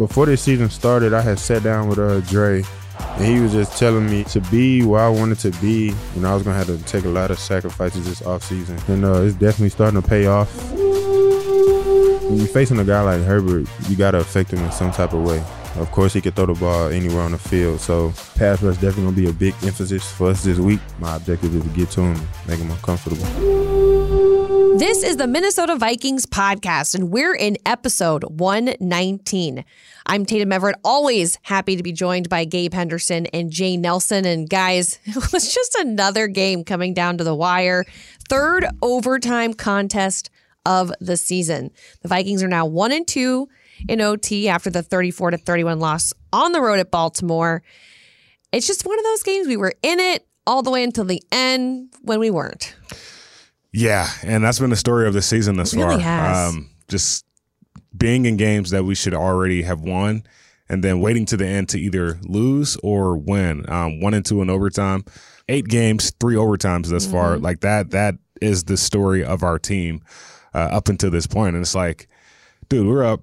before this season started, I had sat down with uh, Dre, and he was just telling me to be where I wanted to be. You know, I was gonna have to take a lot of sacrifices this offseason, and uh, it's definitely starting to pay off. When you're facing a guy like Herbert, you gotta affect him in some type of way. Of course, he can throw the ball anywhere on the field, so pass rush definitely gonna be a big emphasis for us this week. My objective is to get to him, make him uncomfortable. This is the Minnesota Vikings podcast, and we're in episode 119. I'm Tatum Everett, always happy to be joined by Gabe Henderson and Jay Nelson. And guys, it was just another game coming down to the wire. Third overtime contest of the season. The Vikings are now one and two in OT after the 34 to 31 loss on the road at Baltimore. It's just one of those games we were in it all the way until the end when we weren't. Yeah, and that's been the story of the season thus really far. has. Um, just being in games that we should already have won, and then waiting to the end to either lose or win. Um, one and two in overtime, eight games, three overtimes thus far. Mm-hmm. Like that. That is the story of our team uh, up until this point. And it's like, dude, we're up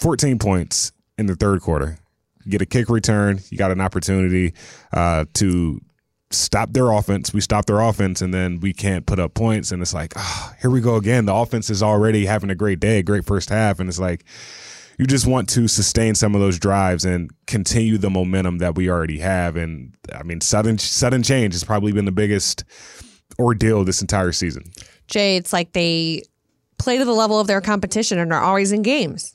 14 points in the third quarter. You get a kick return. You got an opportunity uh, to stop their offense. We stop their offense, and then we can't put up points. And it's like, ah, here we go again. The offense is already having a great day, a great first half, and it's like you just want to sustain some of those drives and continue the momentum that we already have. And I mean, sudden sudden change has probably been the biggest ordeal this entire season. Jay, it's like they play to the level of their competition and are always in games.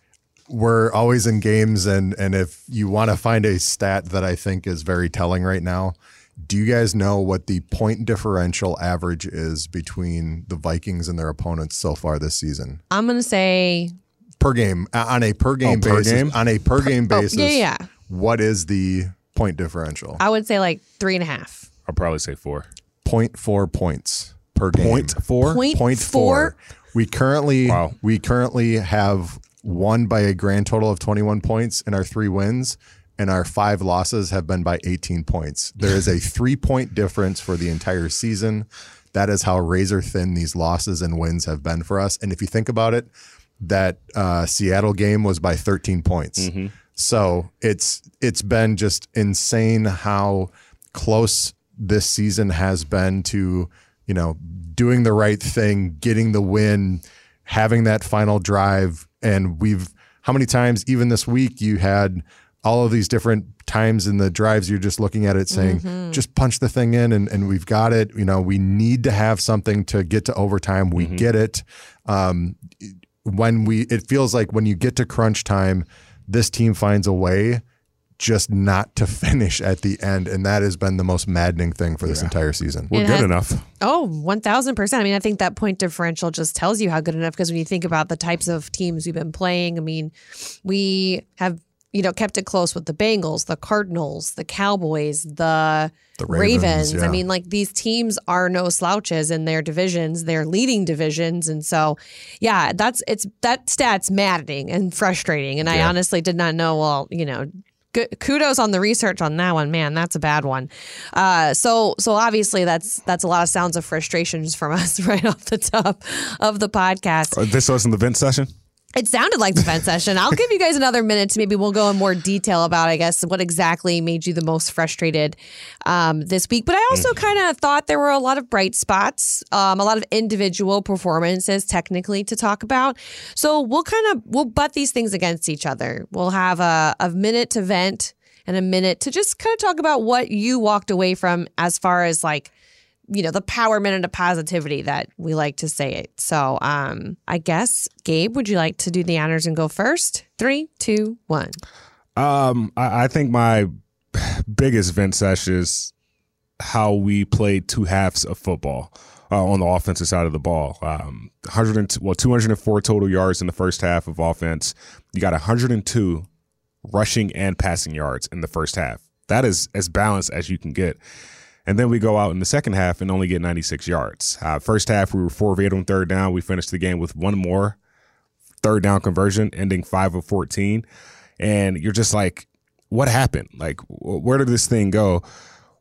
we're always in games and and if you want to find a stat that I think is very telling right now, do you guys know what the point differential average is between the Vikings and their opponents so far this season? I'm going to say, Per game on a per game Oh, per basis. game? On a per game oh, basis. yeah, yeah. What is the point differential? I would say like three and a half. I'll probably say four. Point four points per game. Point four. Point, Point four. four. We currently Wow. we currently have won by a grand total of 21 points in our three wins, and our five losses have been by 18 points. There is a three point difference for the entire season. That is how razor thin these losses and wins have been for us. And if you think about it, that uh, Seattle game was by 13 points. So it's it's been just insane how close this season has been to you know doing the right thing, getting the win, having that final drive, and we've how many times even this week you had all of these different times in the drives you're just looking at it saying just punch the thing in and, and we've got it. You know we need to have something to get to overtime. We get it. Um, when we it feels like when you get to crunch time this team finds a way just not to finish at the end and that has been the most maddening thing for this entire season. We're It good has- enough. Oh, 1000%. I mean, I think that point differential just tells you how good enough because when you think about the types of teams we've been playing, I mean, we have, you know, kept it close with the Bengals, the Cardinals, the Cowboys, the, The Ravens. Ravens, I mean, like these teams are no slouches in their divisions, they're leading divisions. And so, yeah, that's it's that stat's maddening and frustrating. And I honestly did not know, well, you know, kudos on the research on that one man that's a bad one uh, so so obviously that's that's a lot of sounds of frustrations from us right off the top of the podcast Uh, This wasn't the vent session. It sounded like the vent session. I'll give you guys another minute to maybe we'll go in more detail about i guess what exactly made you the most frustrated um, this week. But i also kind of thought there were a lot of bright spots um, a lot of individual performances technically to talk about. So we'll kind of we'll butt these things against each other. We'll have a, a minute to vent and a minute to just kind of talk about what you walked away from as far as like you know the power minute of positivity that we like to say it so um i guess gabe would you like to do the honors and go first three two one Um, I, I think my biggest vent sesh is how we played two halves of football uh, on the offensive side of the ball. Um, 100 and, well, 204 total yards in the first half of offense. You got 102 rushing and passing yards in the first half. That is as balanced as you can get. And then we go out in the second half and only get 96 yards. Uh, first half, we were four of eight on third down. We finished the game with one more third down conversion, ending five of 14. And you're just like, what happened? Like, where did this thing go?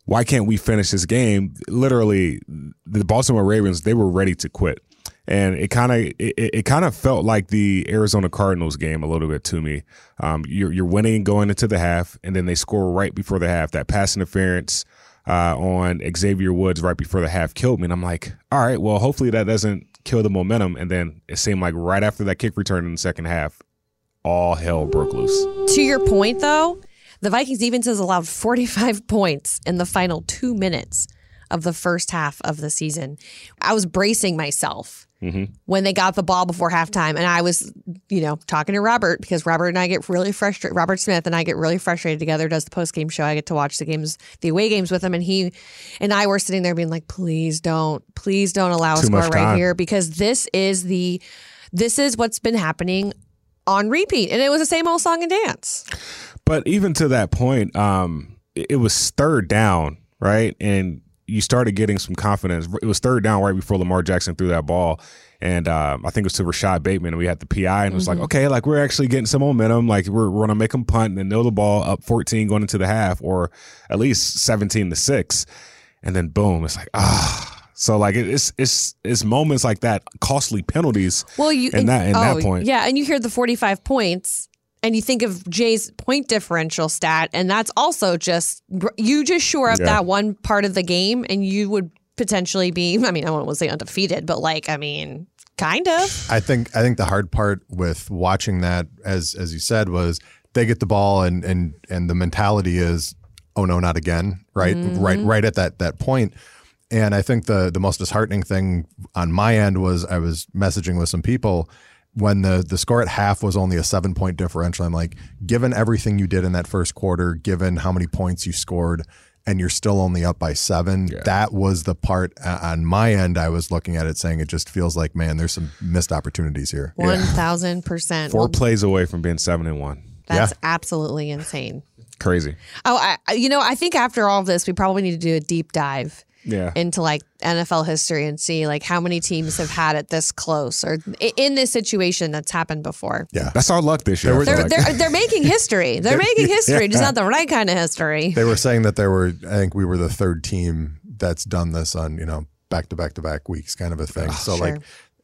Why can't we finish this game? Literally, the Baltimore Ravens, they were ready to quit. and it kind of it, it kind of felt like the Arizona Cardinals game a little bit to me. Um, you're you're winning going into the half, and then they score right before the half. That pass interference uh, on Xavier Woods right before the half killed me, and I'm like, all right, well, hopefully that doesn't kill the momentum. And then it seemed like right after that kick return in the second half, all hell broke loose. To your point, though, the Vikings defense has allowed 45 points in the final two minutes of the first half of the season. I was bracing myself mm-hmm. when they got the ball before halftime, and I was, you know, talking to Robert because Robert and I get really frustrated. Robert Smith and I get really frustrated together. Does the post game show? I get to watch the games, the away games with him, and he and I were sitting there being like, "Please don't, please don't allow a score right here because this is the, this is what's been happening." On repeat, and it was the same old song and dance. But even to that point, um, it was third down, right? And you started getting some confidence. It was third down right before Lamar Jackson threw that ball. And um, I think it was to Rashod Bateman, and we had the PI, and it was mm-hmm. like, okay, like we're actually getting some momentum. Like we're, we're going to make them punt and know the ball up 14 going into the half, or at least 17 to six. And then boom, it's like, ah. So like it's it's it's moments like that, costly penalties. Well, you in that in oh, that point, yeah, and you hear the forty five points, and you think of Jay's point differential stat, and that's also just you just shore up yeah. that one part of the game, and you would potentially be. I mean, I won't say undefeated, but like, I mean, kind of. I think I think the hard part with watching that, as as you said, was they get the ball, and and and the mentality is, oh no, not again, right, mm-hmm. right, right at that that point. And I think the the most disheartening thing on my end was I was messaging with some people when the the score at half was only a seven point differential, I'm like, given everything you did in that first quarter, given how many points you scored, and you're still only up by seven, yeah. that was the part uh, on my end. I was looking at it saying it just feels like, man, there's some missed opportunities here. One thousand percent. Four plays away from being seven and one. That's yeah. absolutely insane. Crazy. Oh, I, you know, I think after all of this, we probably need to do a deep dive yeah. into like NFL history and see like how many teams have had it this close or in this situation that's happened before. Yeah, that's our luck this year. They're, they're, they're, making history. They're making history, yeah. just not the right kind of history. They were saying that there were. I think we were the third team that's done this on you know back to back to back weeks, kind of a thing. Oh, so sure. like.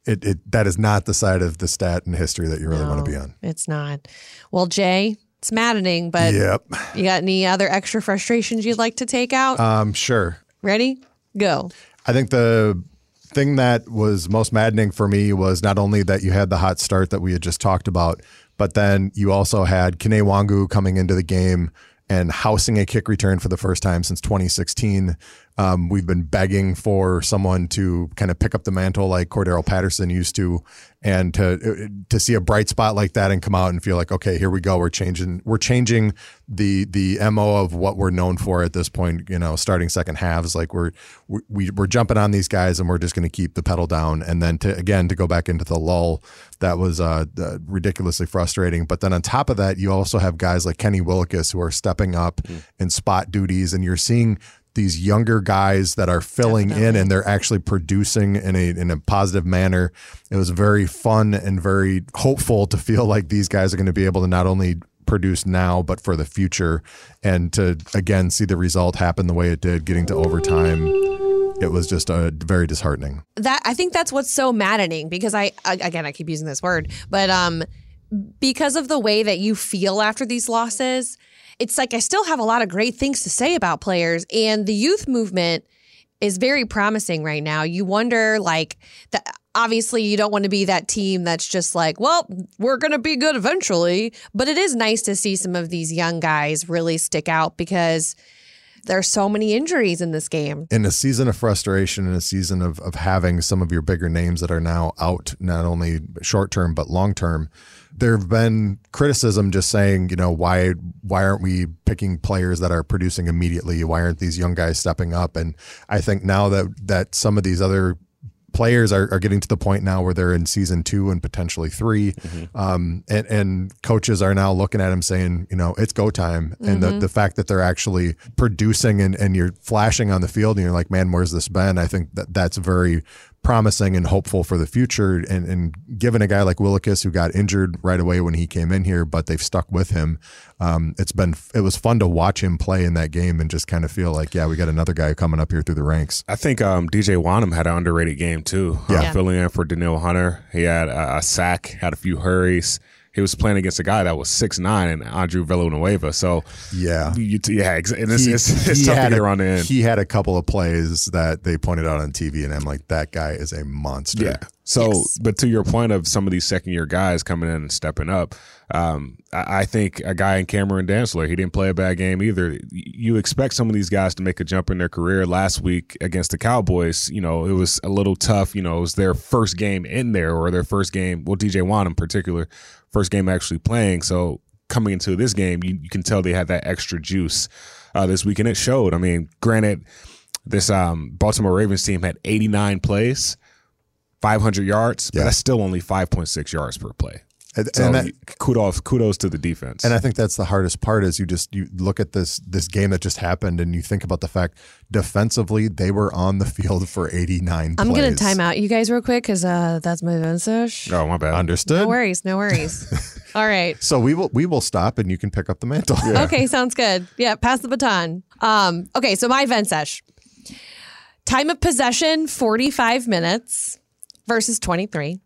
It, it that is not the side of the stat and history that you really no, want to be on. It's not. Well, Jay, it's maddening, but yep. you got any other extra frustrations you'd like to take out? Um, sure. Ready? Go. I think the thing that was most maddening for me was not only that you had the hot start that we had just talked about, but then you also had Kene Nwangwu coming into the game and housing a kick return for the first time since 2016. Um, we've been begging for someone to kind of pick up the mantle like Cordarrelle Patterson used to, and to to see a bright spot like that and come out and feel like, okay, here we go. We're changing. We're changing the the mo of what we're known for at this point. You know, starting second halves, like we're we, we're jumping on these guys and we're just going to keep the pedal down. And then to again to go back into the lull, that was uh, uh, ridiculously frustrating. But then on top of that, you also have guys like Kenny Willekes who are stepping up mm. in spot duties, and you're seeing these younger guys that are filling Definitely. in and they're actually producing in a in a positive manner. It was very fun and very hopeful to feel like these guys are going to be able to not only produce now but for the future and to again see the result happen the way it did getting to overtime it was just a very disheartening that i think that's what's so maddening because i again i keep using this word but um because of the way that you feel after these losses it's like I still have a lot of great things to say about players and the youth movement is very promising right now. You wonder like that obviously you don't want to be that team that's just like, well, we're going to be good eventually, but it is nice to see some of these young guys really stick out because there's so many injuries in this game. In a season of frustration, in a season of, of having some of your bigger names that are now out, not only short term, but long term, there have been criticism just saying, you know, why why aren't we picking players that are producing immediately? Why aren't these young guys stepping up? And I think now that that some of these other players are, are getting to the point now where they're in season two and potentially 3 mm-hmm. um, and, and coaches are now looking at them saying, you know, it's go time. Mm-hmm. And the, mm-hmm. the fact that they're actually producing and, and you're flashing on the field and you're like, man, where's this been? I think that that's very promising and hopeful for the future. And, and given a guy like Willekes who got injured right away when he came in here, but they've stuck with him. Um, it's been it was fun to watch him play in that game and just kind of feel like, yeah, we got another guy coming up here through the ranks. I think um, DJ Wonnum had an underrated game too. Yeah. Uh, Yeah. filling in for Danielle Hunter. He had a, a sack, had a few hurries. He was playing against a guy that was six nine and Andrew Villanueva. So Yeah. you, yeah, and it's, He- it's, it's tough to had get around the end. He had a couple of plays that they pointed out on TV, and I'm like, that guy is a monster. Yeah. So, Yes. but to your point of some of these second year guys coming in and stepping up, um, I, I think a guy in Cameron Dantzler, he didn't play a bad game either. You expect some of these guys to make a jump in their career. Last week against the Cowboys, you know, it was a little tough. You know, it was their first game in there or their first game. Well, DJ Wan in particular, first game actually playing. So coming into this game, you, you can tell they had that extra juice uh, this week, and it showed. I mean, granted, this um, Baltimore Ravens team had 89 plays. 500 yards, but that's still only 5.6 yards per play. And, So and that, kudos, kudos to the defense. and I think that's the hardest part is you just you look at this this game that just happened and you think about the fact defensively they were on the field for 89 I'm gonna plays. time out you guys real quick because uh, that's my vintage. oh, my bad. Understood? No worries, no worries. All right. So we will we will stop and you can pick up the mantle. Okay, sounds good. Yeah, pass the baton. Um, okay, so my event sesh. Time of possession, 45 minutes versus 23.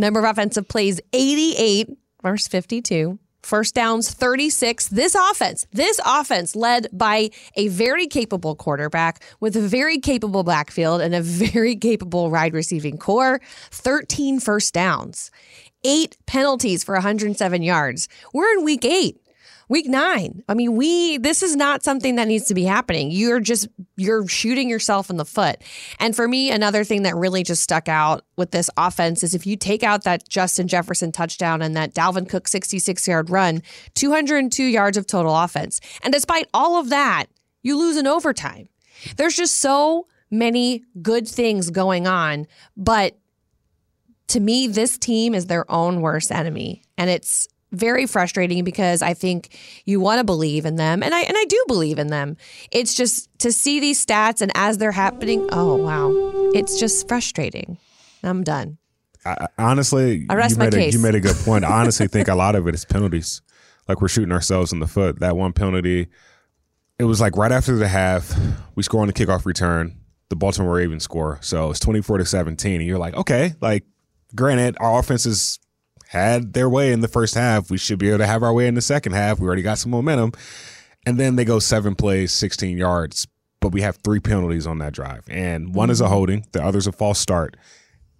Number of offensive plays, 88 versus 52. First downs, 36. This offense, this offense led by a very capable quarterback with a very capable backfield and a very capable wide receiving core. 13 first downs, eight penalties for 107 yards. We're in week eight. Week nine. I mean, we, this is not something that needs to be happening. You're just, you're shooting yourself in the foot. And for me, another thing that really just stuck out with this offense is if you take out that Justin Jefferson touchdown and that Dalvin Cook 66 yard run, 202 yards of total offense. And despite all of that, you lose in overtime. There's just so many good things going on. But to me, this team is their own worst enemy. And it's, very frustrating because I think you want to believe in them and I and I do believe in them. It's just to see these stats and as they're happening, oh wow. It's just frustrating. I'm done. I, honestly, I you my made a, you made a good point. I honestly think a lot of it is penalties. Like we're shooting ourselves in the foot. That one penalty, it was like right after the half, we score on the kickoff return. The Baltimore Ravens score, so it's twenty four to seventeen, and you're like, okay, like, granted, our offenses had their way in the first half. We should be able to have our way in the second half. We already got some momentum, and then they go seven plays, sixteen yards, but we have three penalties on that drive, and one is a mm. holding, the other's a false start.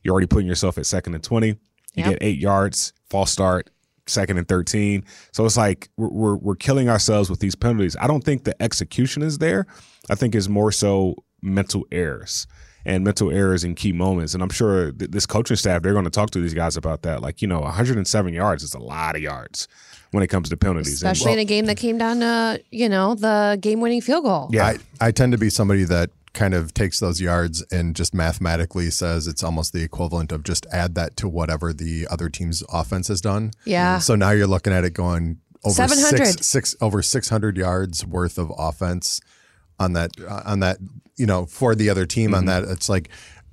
You're already putting yourself at second and 20. You Yep. get eight yards, false start, second and 13. So it's like we're, we're, we're killing ourselves with these penalties. I don't think the execution is there. I think it's more so mental errors and mental errors in key moments. And I'm sure th- this coaching staff, they're going to talk to these guys about that. Like, you know, 107 yards is a lot of yards when it comes to penalties. And- Especially in a game that came down to, you know, the game winning field goal. yeah. I, I tend to be somebody that kind of takes those yards and just mathematically says it's almost the equivalent of just add that to whatever the other team's offense has done. Yeah. So now you're looking at it going over 700. six, six over 600 yards worth of offense on that on that you know for the other team on mm-hmm. that it's like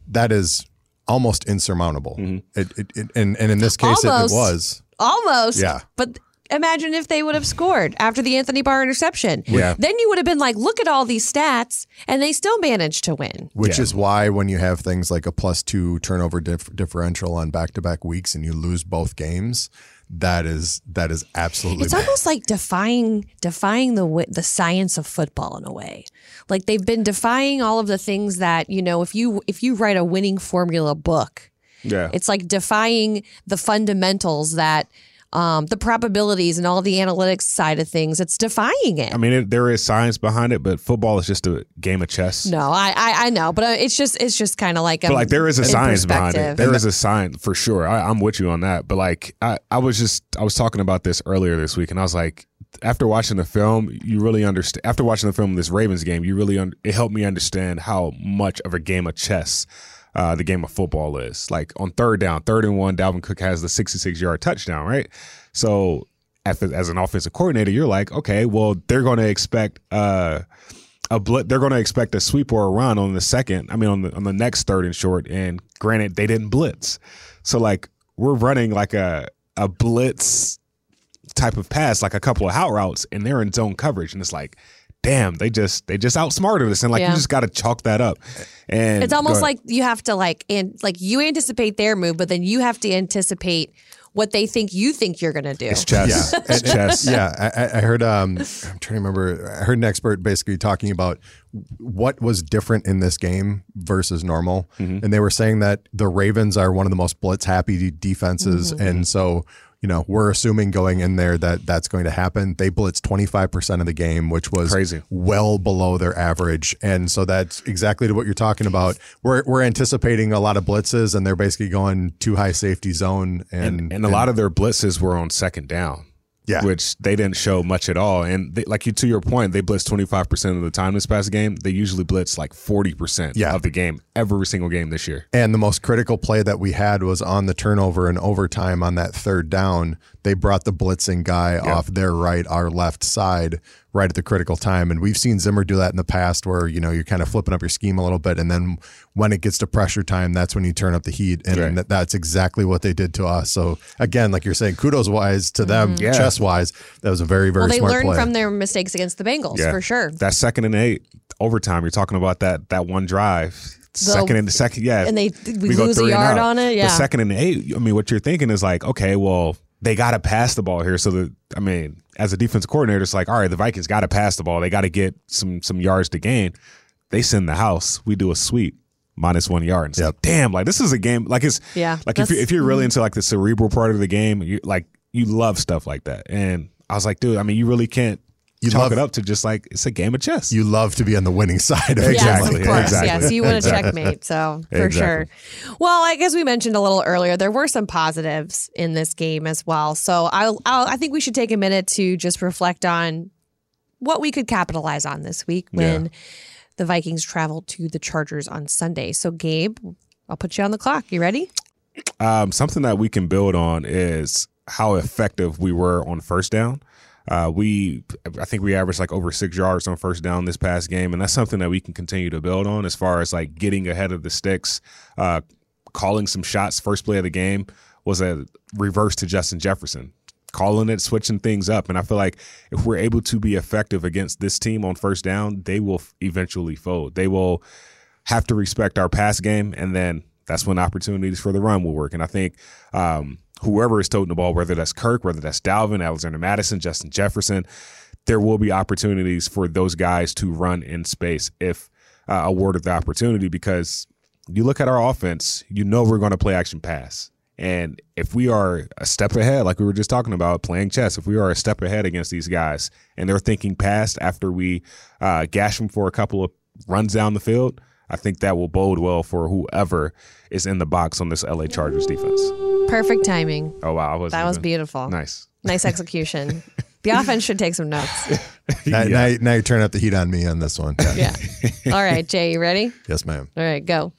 that is almost insurmountable. Mm-hmm. It, it, it and and in this case it, it was. Almost. Yeah. But imagine if they would have scored after the Anthony Barr interception. Yeah. Then you would have been like, look at all these stats, and they still managed to win. Which Yeah. is why when you have things like a plus two turnover dif- differential on back to back weeks and you lose both games, that is that is absolutely It's almost like defying defying the the science of football in a way. Like they've been defying all of the things that you know. If you if you write a winning formula book, yeah. it's like defying the fundamentals that um, the probabilities and all the analytics side of things. It's defying it. I mean, it, there is science behind it, but football is just a game of chess. no, I, I I know, but uh, it's just it's just kind of like um, But like there is a science behind it. There is a science for sure. I, I'm with you on that. But like I, I was just I was talking about this earlier this week, and I was like, after watching the film, you really understand. After watching the film this Ravens game, you really un- it helped me understand how much of a game of chess. Uh, the game of football is like on third down, third and one. Dalvin Cook has the 66 yard touchdown, right? So, as, as an offensive coordinator, you're like, okay, well, they're going to expect uh, a blitz. They're going to expect a sweep or a run on the second. I mean, on the on the next third and short. And granted, they didn't blitz, so like we're running like a a blitz type of pass, like a couple of out routes, and they're in zone coverage, and it's like. Damn, they just they just outsmarted us, and like Yeah. you just got to chalk that up. And It's almost like you have to like and like you anticipate their move, but then you have to anticipate what they think you think you're gonna do. it's chess. Yeah. It's chess. Yeah, I, I- I heard. Um, I'm trying to remember. I heard an expert basically talking about what was different in this game versus normal, and they were saying that the Ravens are one of the most blitz happy defenses, and so you know we're assuming going in there that that's going to happen. They blitzed 25 percent of the game, which was Crazy. well below their average, and so that's exactly to what you're talking about. We're we're anticipating a lot of blitzes, and they're basically going too high safety zone, and and, and a lot of their blitzes were on second down. Yeah. Which they didn't show much at all. And they, like you to your point, they blitz 25% of the time this past game. They usually blitz like 40% Yeah. of the game every single game this year. And the most critical play that we had was on the turnover in overtime on that third down. They brought the blitzing guy off their right, our left side, right at the critical time. And we've seen Zimmer do that in the past where, you know, you're kind of flipping up your scheme a little bit. And then when it gets to pressure time, that's when you turn up the heat. And Right. that, that's exactly what they did to us. So again, like you're saying, kudos wise to them, mm-hmm. Yeah. chess wise, that was a very, very Well, they smart learned play. from their mistakes against the Bengals for sure. That second and eight overtime, you're talking about that that one drive. Second and the second, yeah. and they- we go lose a yard on it, yeah. But second and eight, I mean, what you're thinking is like, okay, well, they got to pass the ball here. So that I mean, as a defense coordinator, it's like, all right, the Vikings got to pass the ball. They got to get some some yards to gain. They send the house. We do a sweep. Minus one yard. And it's Yep. like, damn, like this is a game. Like it's Yeah, Like if you that's- if you're really mm-hmm. into like the cerebral part of the game, you like you love stuff like that. And I was like, dude, I mean, you really can't You chalk love- it up to just like it's a game of chess. you love to be on the winning side of a Exactly, Yes, of course. exactly. Yeah, so you want to Exactly. checkmate. So for Exactly. sure. Well, I guess we mentioned a little earlier there were some positives in this game as well. So I'll, I'll I think we should take a minute to just reflect on what we could capitalize on this week when the Vikings travel to the Chargers on Sunday. So Gabe, I'll put you on the clock. You ready? Um, something that we can build on is how effective we were on first down. Uh, we, I think we averaged like over six yards on first down this past game, and that's something that we can continue to build on as far as like getting ahead of the sticks, uh, calling some shots. First play of the game was a reverse to Justin Jefferson, calling it, switching things up, and I feel like if we're able to be effective against this team on first down, they will eventually fold. They will have to respect our pass game, and then that's when opportunities for the run will work. And I think um, whoever is toting the ball, whether that's Kirk, whether that's Dalvin, Alexander Mattison, Justin Jefferson, there will be opportunities for those guys to run in space if uh, awarded the opportunity. Because you look at our offense, you know we're going to play action pass. And if we are a step ahead, like we were just talking about playing chess, if we are a step ahead against these guys and they're thinking past after we uh, gash them for a couple of runs down the field, I think that will bode well for whoever is in the box on this LA Chargers defense. Perfect timing. Oh wow, I wasn't That was beautiful. Nice. Nice execution. the offense should take some notes. Now, Yeah. now, now you're turning up the heat on me on this one. Yeah. All right, Jay, you ready? Yes, ma'am. All right, go.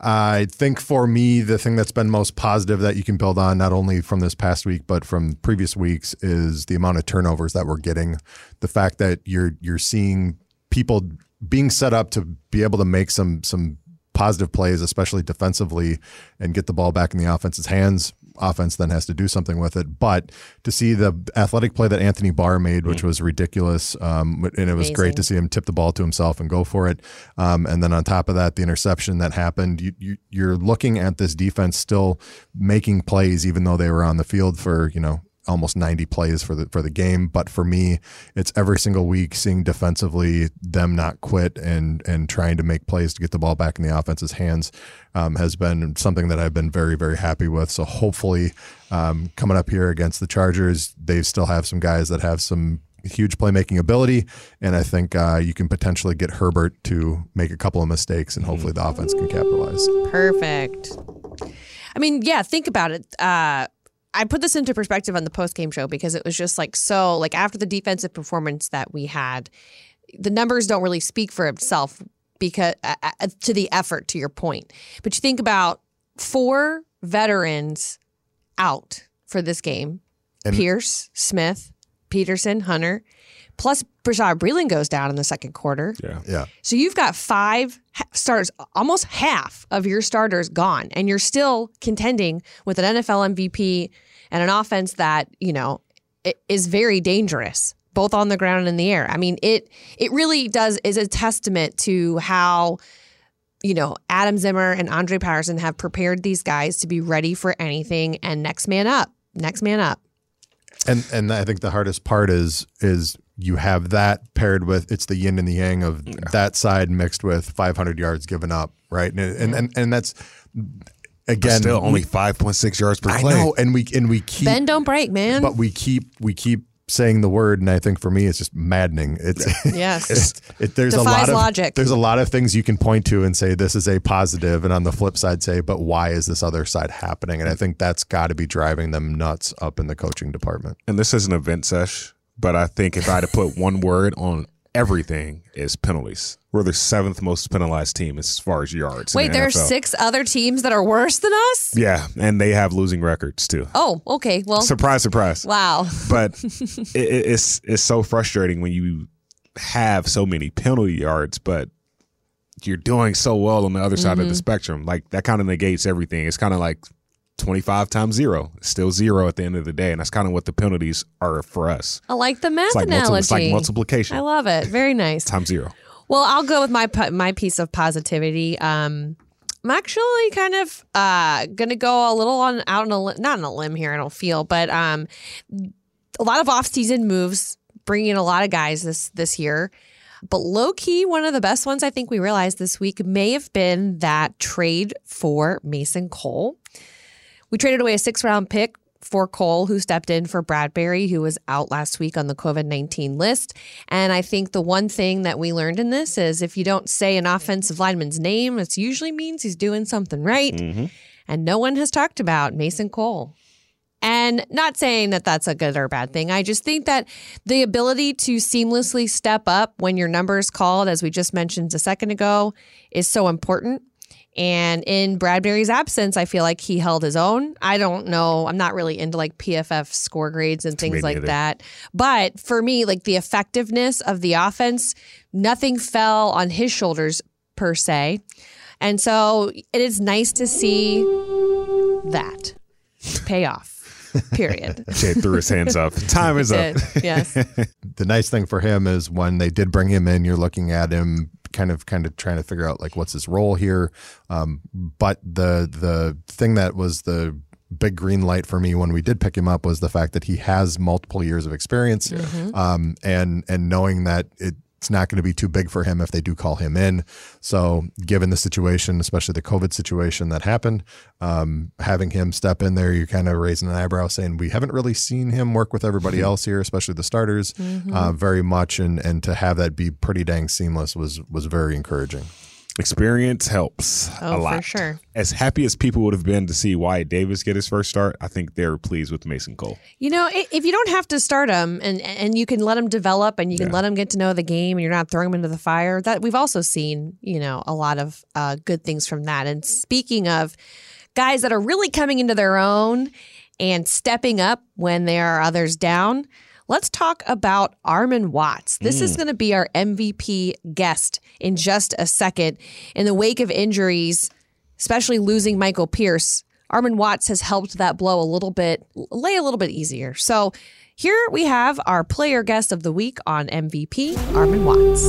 I think for me, the thing that's been most positive that you can build on, not only from this past week but from previous weeks, is the amount of turnovers that we're getting. The fact that you're you're seeing people being set up to be able to make some some positive plays, especially defensively, and get the ball back in the offense's hands. Offense then has to do something with it. But to see the athletic play that Anthony Barr made, which was ridiculous, um, and it was great to see him tip the ball to himself and go for it. Um, and then on top of that, the interception that happened, you, you, you're looking at this defense still making plays, even though they were on the field for, you know, almost 90 plays for the for the game but for me it's every single week seeing defensively them not quit and and trying to make plays to get the ball back in the offense's hands um, has been something that I've been very very happy with so hopefully um, coming up here against the Chargers they still have some guys that have some huge playmaking ability and I think uh, you can potentially get Herbert to make a couple of mistakes and hopefully the offense can capitalize Perfect. I mean, yeah, think about it. Uh, I put this into perspective on the post game show because it was just like so, like after the defensive performance that we had, the numbers don't really speak for itself because uh, uh, to the effort, to your point. But you think about four veterans out for this game And- Pierce, Smith, Peterson, Hunter, plus Bashaud Breeland goes down in the second quarter. Yeah. Yeah. So you've got five ha- starters, almost half of your starters gone, and you're still contending with an NFL MVP and an offense that you know is very dangerous, both on the ground and in the air. I mean, it it really does is a testament to how you know Adam Zimmer and Andre Patterson have prepared these guys to be ready for anything and next man up, next man up. And and I think the hardest part is is you have that paired with it's the yin and the yang of that side mixed with 500 yards given up, right? And and and, and that's again Still only 5.6 yards per I play. know, and we and we keep Bend don't break, man. but we keep we keep saying the word, and I think for me it's just maddening. It's yes. It's, it, there's a Defies lot of logic. there's a lot of things you can point to and say this is a positive, and on the flip side say, but why is this other side happening? And I think that's got to be driving them nuts up in the coaching department. and this is an event sesh, but I think if I had to put one word on everything is penalties. We're the seventh most penalized team as far as yards. Wait, the there are six other teams that are worse than us? Yeah, and they have losing records too. Oh, okay. Well, Surprise, surprise. wow. But it, it- it's it's so frustrating when you have so many penalty yards, but you're doing so well on the other side of the mm-hmm. spectrum. Like that kind of negates everything. It's kind of like 25 times zero. Still zero at the end of the day, and that's kind of what the penalties are for us. I like the math It's like, multi- analogy. it's like multiplication I love it. Very nice. times zero. Well, I'll go with my my piece of positivity. Um, I'm actually kind of uh, gonna go a little on out on a not on a limb here. I don't feel, but um, a lot of off season moves, bringing in a lot of guys this this year. But low key, one of the best ones I think we realized this week may have been that trade for Mason Cole. We traded away a six round pick for Cole, who stepped in for Bradbury, who was out last week on the COVID 19 list. And I think the one thing that we learned in this is if you don't say an offensive lineman's name, it usually means he's doing something right. Mm-hmm. And no one has talked about Mason Cole. And not saying that that's a good or bad thing. I just think that the ability to seamlessly step up when your number is called, as we just mentioned a second ago, is so important. And in Bradbury's absence, I feel like he held his own. I don't know. I'm not really into like PFF score grades and things like neither. that. But for me, like the effectiveness of the offense, nothing fell on his shoulders per se. And so it is nice to see that pay off. Period. Jay threw his hands up. Time is up. Yes. the nice thing for him is when they did bring him in, you're looking at him kind of kind of trying to figure out like what's his role here. Um, but the the thing that was the big green light for me when we did pick him up was the fact that he has multiple years of experience, um, and and knowing that it. It's not going to be too big for him if they do call him in. So, given the situation, especially the COVID situation that happened, um, having him step in there, you're kind of raising an eyebrow, saying we haven't really seen him work with everybody else here, especially the starters, uh, very much, and and to have that be pretty dang seamless was was very encouraging. Experience helps Oh, a for lot. sure. As happy as people would have been to see Wyatt Davis get his first start, I think they're pleased with Mason Cole. You know, if you don't have to start him and and you can let him develop and you can Yeah. let him get to know the game and you're not throwing him into the fire, that we've also seen, you know, a lot of uh, good things from that. And speaking of guys that are really coming into their own and stepping up when there are others down, let's talk about Armon Watts. This is going to be our MVP guest in just a second. In the wake of injuries, especially losing Michael Pierce, Armon Watts has helped that blow a little bit, lay a little bit easier. So here we have our player guest of the week on MVP, Armon Watts.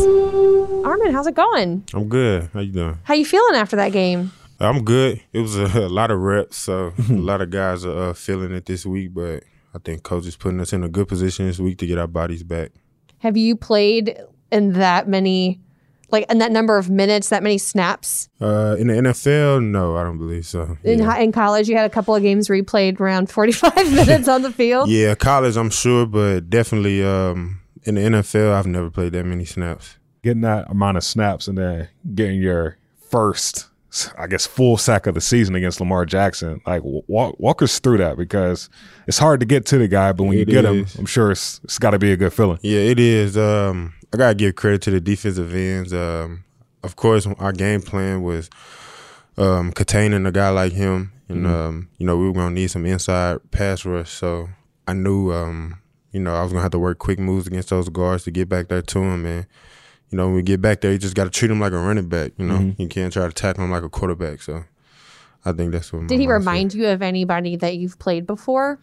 Armon, how's it going? I'm good. How you doing? How you feeling after that game? I'm good. It was a, a lot of reps, so a lot of guys are uh, feeling it this week. But I think coach is putting us in a good position this week to get our bodies back. Have you played in that many, like in that number of minutes, that many snaps? Uh, in the NFL, no, I don't believe so. In, Yeah. in college, you had a couple of games where you played around 45 minutes on the field. yeah, college, I'm sure, but definitely um, in the NFL, I've never played that many snaps. Getting that amount of snaps and then getting your first, I guess, full sack of the season against Lamar Jackson. Like, walk, walk us through that because it's hard to get to the guy, but when you It get him. I'm sure it's, it's got to be a good feeling. Yeah, it is. Um, I gotta give credit to the defensive ends. Um, of course, our game plan was um, containing a guy like him, and um, you know we were gonna need some inside pass rush. So I knew, um, you know, I was gonna have to work quick moves against those guards to get back there to him. And you know, when we get back there, you just got to treat him like a running back. You know, Mm-hmm. you can't try to tackle him like a quarterback. So I think that's what. Did my he mindset- remind you of anybody that you've played before?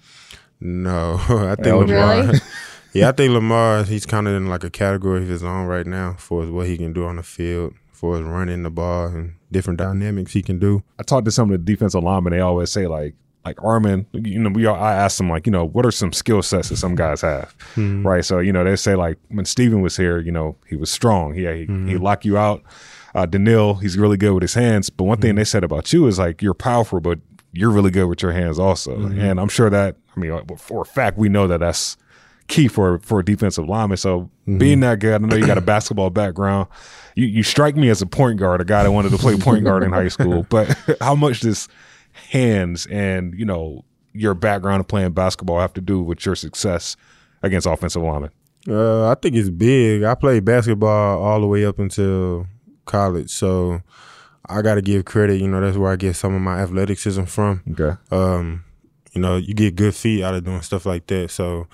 No, I think Elgin. Lamar. Really? yeah, I think Lamar. He's kind of in like a category of his own right now for what he can do on the field, for his running the ball and different dynamics he can do. I talked to some of the defensive linemen. They always say like, like Armon, you know, we all, I asked them like, you know, what are some skill sets that some guys have, hmm. right? So you know, they say like when Steven was here, you know, he was strong. He he, he hmm. lock you out. Uh, Danielle, he's really good with his hands. But one thing hmm. they said about you is like you're powerful, but you're really good with your hands also. And I'm sure that I mean, uh, for a fact, we know that that's key for for a defensive lineman. So being that good, I know you got a basketball background. You you strike me as a point guard, a guy that wanted to play point guard in high school. But how much does hands and you know your background of playing basketball have to do with your success against offensive linemen? Uh, I think it's big. I played basketball all the way up until college, so I got to give credit. You know, that's where I get some of my athleticism from. Okay. Um, you know, you get good feet out of doing stuff like that. So,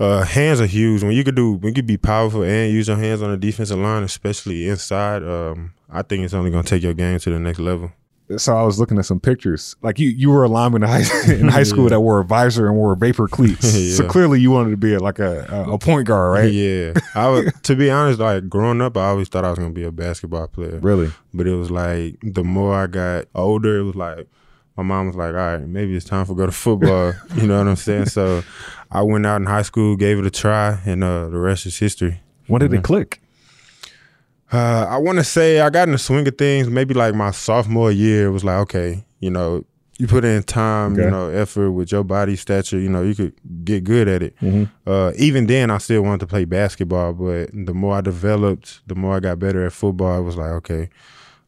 uh, hands are huge. When you could do, when you could be powerful and use your hands on the defensive line, especially inside, um, I think it's only gonna take your game to the next level. So I was looking at some pictures. Like you, you were a lineman in high, in high school that wore a visor and wore vapor cleats. So clearly, you wanted to be a, like a, a, a point guard, right? Yeah, I was. to be honest, like growing up, I always thought I was gonna be a basketball player. Really? But it was like the more I got older, it was like my mom was like, "All right, maybe it's time for go to football." you know what I'm saying? So I went out in high school, gave it a try, and uh, the rest is history. When did it click? Uh, I want to say I got in the swing of things. Maybe like my sophomore year it was like, okay, you know, you put in time, Okay. you know, effort with your body stature, you know, you could get good at it. Uh, even then, I still wanted to play basketball, but the more I developed, the more I got better at football. It was like, okay,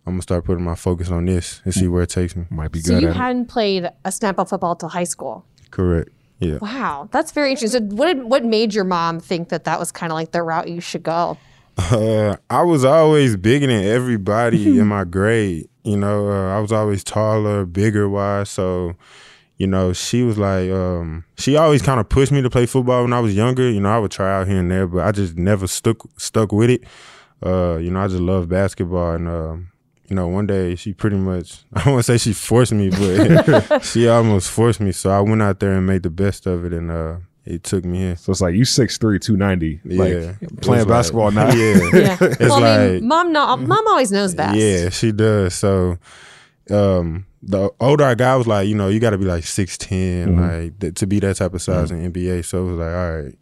I'm gonna start putting my focus on this and see where it takes me. Might be So good you at hadn't played a snap of football till high school. Correct. Yeah. Wow, that's very interesting. So, what did, what made your mom think that that was kind of like the route you should go? Uh, I was always bigger than everybody in my grade. You know, uh, I was always taller, bigger wise. So, you know, she was like, um, she always kind of pushed me to play football when I was younger. You know, I would try out here and there, but I just never stuck stuck with it. Uh, you know, I just love basketball, and um, you know, one day she pretty much I don't want to say she forced me, but she almost forced me. So I went out there and made the best of it, and uh, it took me here. So it's like you 6'3", 290. Yeah, Like It playing was like- basketball now. Yeah, Yeah. well, I like- mean, mom, no, mom always knows best. Yeah, she does. So, um, the older I got, I was like, you know, you got to be like six like th- to be that type of size in NBA. So it was like, all right,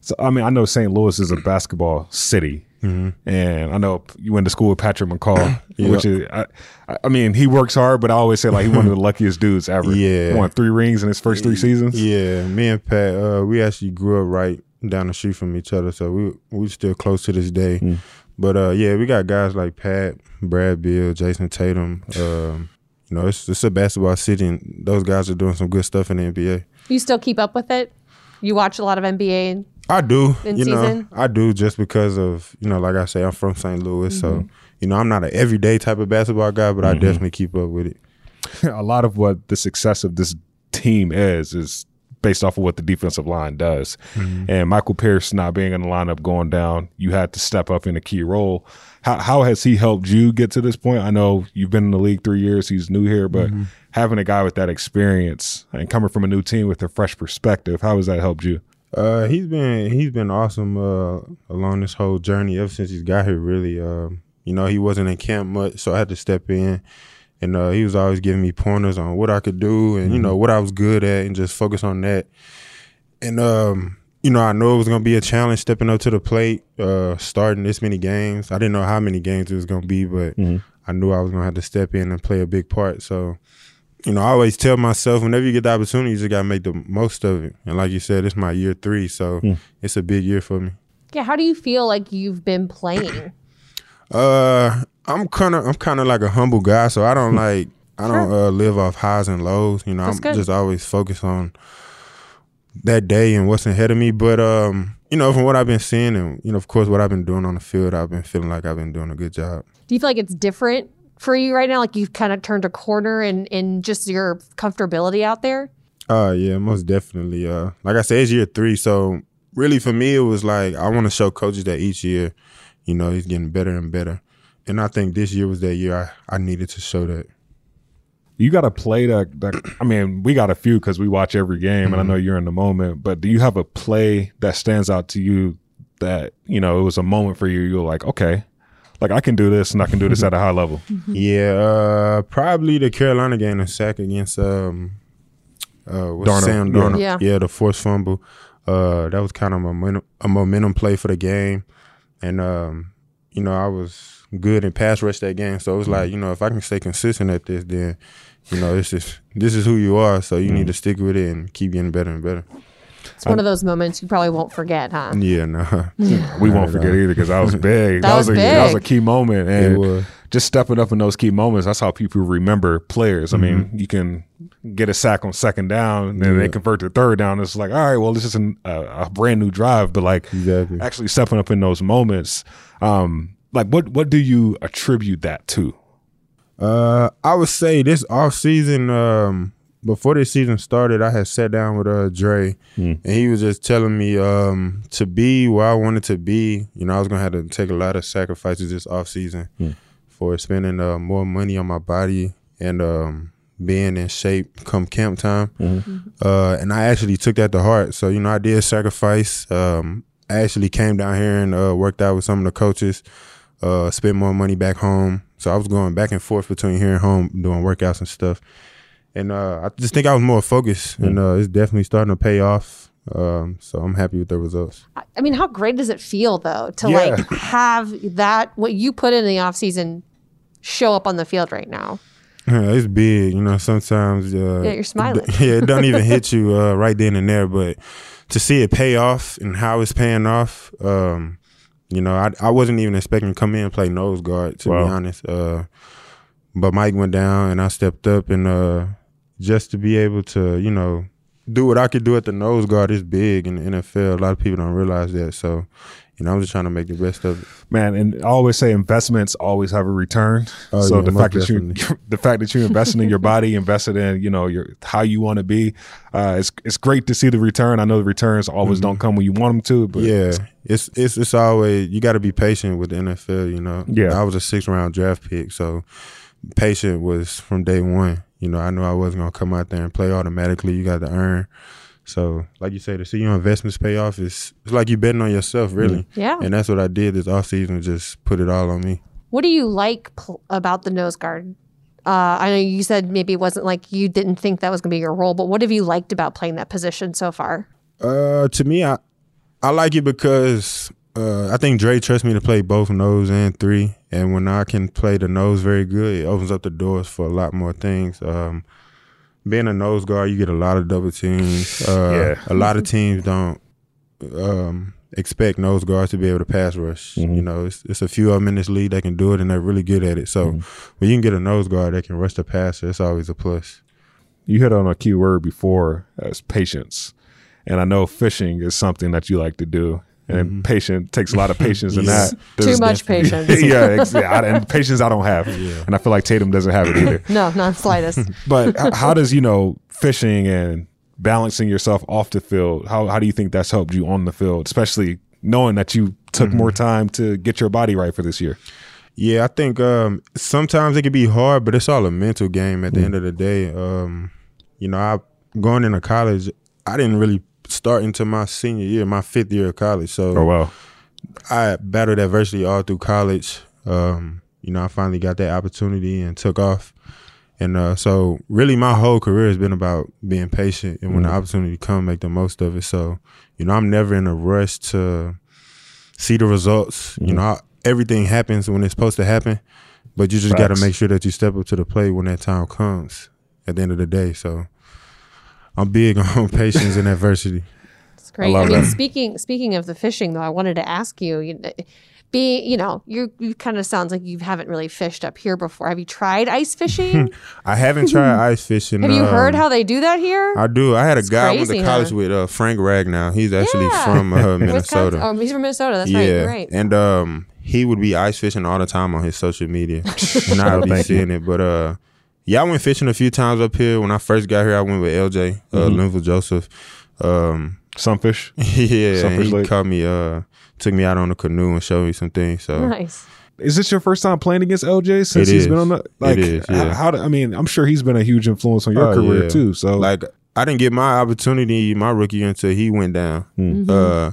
So I mean, I know St. Louis is a basketball city, Mm-hmm. and I know you went to school with Patrick McCaw, Yeah. which is, I, I- I mean, he works hard, but I always say like he's one of the luckiest dudes ever. Yeah. won three rings in his first three seasons. yeah. Me and Pat, uh, we actually grew up right down the street from each other, so we we still close to this day. Mm. But uh, yeah, we got guys like Pat, Brad Beal, Jayson Tatum. Um, you know, it's it's a basketball city, and those guys are doing some good stuff in the NBA. You still keep up with it? You watch a lot of NBA. And, I do. in you know. I do just because of you know, like I say, I'm from St. Louis, so mm-hmm. you know, I'm not an everyday type of basketball guy, but I mm-hmm. definitely keep up with it. a lot of what the success of this team is is based off of what the defensive line does. Mm-hmm. And Michael Pierce not being in the lineup going down, you had to step up in a key role. How how has he helped you get to this point? I know you've been in the league three years, he's new here, but having a guy with that experience and coming from a new team with a fresh perspective, how has that helped you? Uh, he's been he's been awesome uh, along this whole journey ever since he's got here. Really, um, you know, he wasn't in camp much, so I had to step in, and uh, he was always giving me pointers on what I could do and you know what I was good at, and just focus on that. And um, you know, I know it was gonna be a challenge stepping up to the plate, uh, starting this many games. I didn't know how many games it was gonna be, but I knew I was gonna have to step in and play a big part. So you know, I always tell myself whenever you get the opportunity, you just gotta make the most of it. And like you said, it's my year three, so it's a big year for me. yeah, how do you feel like you've been playing? Uh, I'm kind of I'm kind of like a humble guy, so I don't like I don't uh, live off highs and lows. You know, That's I'm good. just always focused on that day and what's ahead of me. But um, you know, from what I've been seeing and you know, of course, what I've been doing on the field, I've been feeling like I've been doing a good job. Do you feel like it's different for you right now? Like you've kind of turned a corner in, in just your comfortability out there? Uh yeah, most definitely. Uh like I said, it's year three, so really for me, it was like I want to show coaches that each year, you know, he's getting better and better. And I think this year was that year I, I needed to show that. You got a play that, that I mean, we got a few because we watch every game, and I Mm-hmm. know you're in the moment. But do you have a play that stands out to you that you know it was a moment for you? You're like, okay, like I can do this, and I can do this at a high level. Yeah, uh, probably the Carolina game, the sack against um, uh, what's Darnold, Sam yeah. Darnold. Yeah. the forced fumble. Uh, that was kind of a momentum, a momentum play for the game, and um, you know I was good in pass rush that game. So it was like you know if I can stay consistent at this, then you know this is this is who you are. So you need to stick with it and keep getting better and better. It's one of those moments you probably won't forget, huh? Yeah, no, We won't forget either because that was big. That was a that was a key moment, it and was. just stepping up in those key moments. That's how people remember players. I mean, you can get a sack on second down, and then they convert to third down. It's like, all right, well, this is an, a, a brand new drive, but like Exactly. actually stepping up in those moments. Um, like what what do you attribute that to? Uh, I would say this off season, um, before this season started, I had sat down with uh Dre, and he was just telling me um to be where I wanted to be. You know, I was gonna have to take a lot of sacrifices this off season for spending uh, more money on my body and um being in shape come camp time. Uh, and I actually took that to heart. So you know, I did sacrifice. Um, I actually came down here and uh, worked out with some of the coaches. Uh, spent more money back home. So I was going back and forth between here and home doing workouts and stuff. And uh, I just think I was more focused, and uh, it's definitely starting to pay off. Um, so I'm happy with the results. I mean, how great does it feel though to Yeah. like have that what you put in the off season show up on the field right now? it's big, you know. Sometimes, uh, Yeah, you're smiling. yeah, it don't even hit you uh, right then and there, but to see it pay off and how it's paying off, um, you know, I I wasn't even expecting to come in and play nose guard to Wow. be honest. Uh, but Mike went down and I stepped up and uh, just to be able to, you know, do what I could do at the nose guard is big in the NFL. A lot of people don't realize that. So, you know, I'm just trying to make the best of it. Man, and I always say investments always have a return. Oh, so yeah, the fact that you definitely. the fact that you invested in your body, invested in you know your how you want to be, uh, it's it's great to see the return. I know the returns always don't come when you want them to, but Mm-hmm. Yeah, it's it's it's always you got to be patient with the NFL. You know, Yeah. I was a six round draft pick, so patient was from day one. You know, I knew I wasn't gonna come out there and play automatically. You got to earn. So, like you say, to see your investments pay off is it's like you betting on yourself, really. Yeah. And that's what I did this off season. just put it all on me. What do you like pl- about the nose guard? Uh, I know you said maybe it wasn't like you didn't think that was going to be your role, but what have you liked about playing that position so far? Uh, to me, I I like it because uh, I think Dre trusts me to play both nose and three, and when I can play the nose very good, it opens up the doors for a lot more things. Um, being a nose guard, you get a lot of double teams. Uh, Yeah. a lot of teams don't um, expect nose guards to be able to pass rush. You know, it's, it's a few of them in this league that can do it, and they're really good at it. So when you can get a nose guard that can rush the passer, it's always a plus. you hit on a key word before as patience, and I know fishing is something that you like to do. And patience takes a lot of patience in that. Too There's- much patience. yeah, ex- yeah, I- and patience I don't have, and I feel like Tatum doesn't have it either. No, not the slightest. But h- how does you know fishing and balancing yourself off the field? How how do you think that's helped you on the field, especially knowing that you took more time to get your body right for this year? Yeah, I think um, sometimes it can be hard, but it's all a mental game at the end of the day. Um, you know, I going into college, I didn't really start to my senior year, my fifth year of college. So Oh well, I battled adversity all through college. Um, you know, I finally got that opportunity and took off. And uh, so, really, my whole career has been about being patient, and when the opportunity come, make the most of it. So, you know, I'm never in a rush to see the results. You know, I, everything happens when it's supposed to happen, but you just got to make sure that you step up to the plate when that time comes. At the end of the day, so I'm big on patience and adversity. It's great. love I mean, that. speaking speaking of the fishing, though, I wanted to ask you. you know, be you know, you you kind of sounds like you haven't really fished up here before. Have you tried ice fishing? I haven't tried ice fishing. Have you um, heard how they do that here? I do. I had a guy I went to college huh? with, uh, Frank Ragnow. He's actually Yeah. from uh, Minnesota. Oh, he's from Minnesota. That's right. yeah, You're right. and um, he would be ice fishing all the time on his social media, and I'd be seeing it. But uh, yeah, I went fishing a few times up here. When I first got here, I went with LJ, uh, Mm-hmm. Linval Joseph. Um, Sunfish. yeah, Sunfish and he Lake. caught me. Uh, took me out on a canoe and showed me some things. So Nice. Is this your first time playing against LJ since It he's is. been on the like? is, yeah. How, do- I mean, I'm sure he's been a huge influence on your Oh, career yeah. too. So like I didn't get my opportunity my rookie until he went down. Hmm. Uh,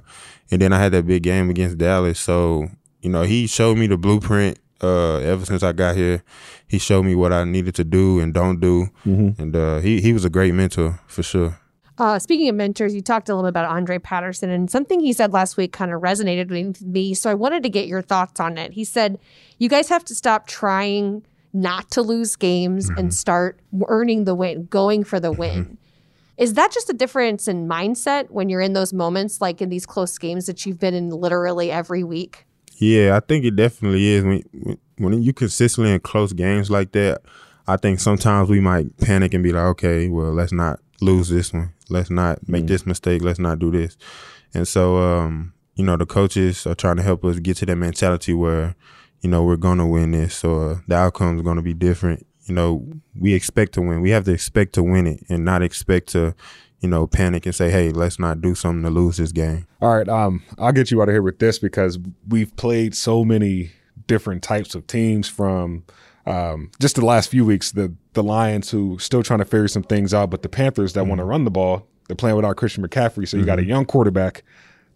and then I had that big game against Dallas. So you know he showed me the blueprint. Uh, ever since I got here, he showed me what I needed to do and don't do, Mm-hmm. and uh, he he was a great mentor for sure. Uh, speaking of mentors, you talked a little bit about Andre Patterson, and something he said last week kind of resonated with me. So I wanted to get your thoughts on it. He said, You guys have to stop trying not to lose games and start earning the win, going for the win. Is that just a difference in mindset when you're in those moments, like in these close games that you've been in literally every week? Yeah, I think it definitely is. When when- you consistently in close games like that, I think sometimes we might panic and be like, okay, well, let's not lose this one. Let's not make this mistake. Let's not do this. And so, um, you know, the coaches are trying to help us get to that mentality where, you know, we're gonna win this, or the outcome is gonna be different. You know, we expect to win. We have to expect to win it, and not expect to, you know, panic and say, hey, let's not do something to lose this game. All right, um, I'll get you out of here with this because we've played so many different types of teams from um, just the last few weeks. The the Lions who still trying to figure some things out, but the Panthers that want to run the ball, they're playing without Christian McCaffrey. So you got a young quarterback.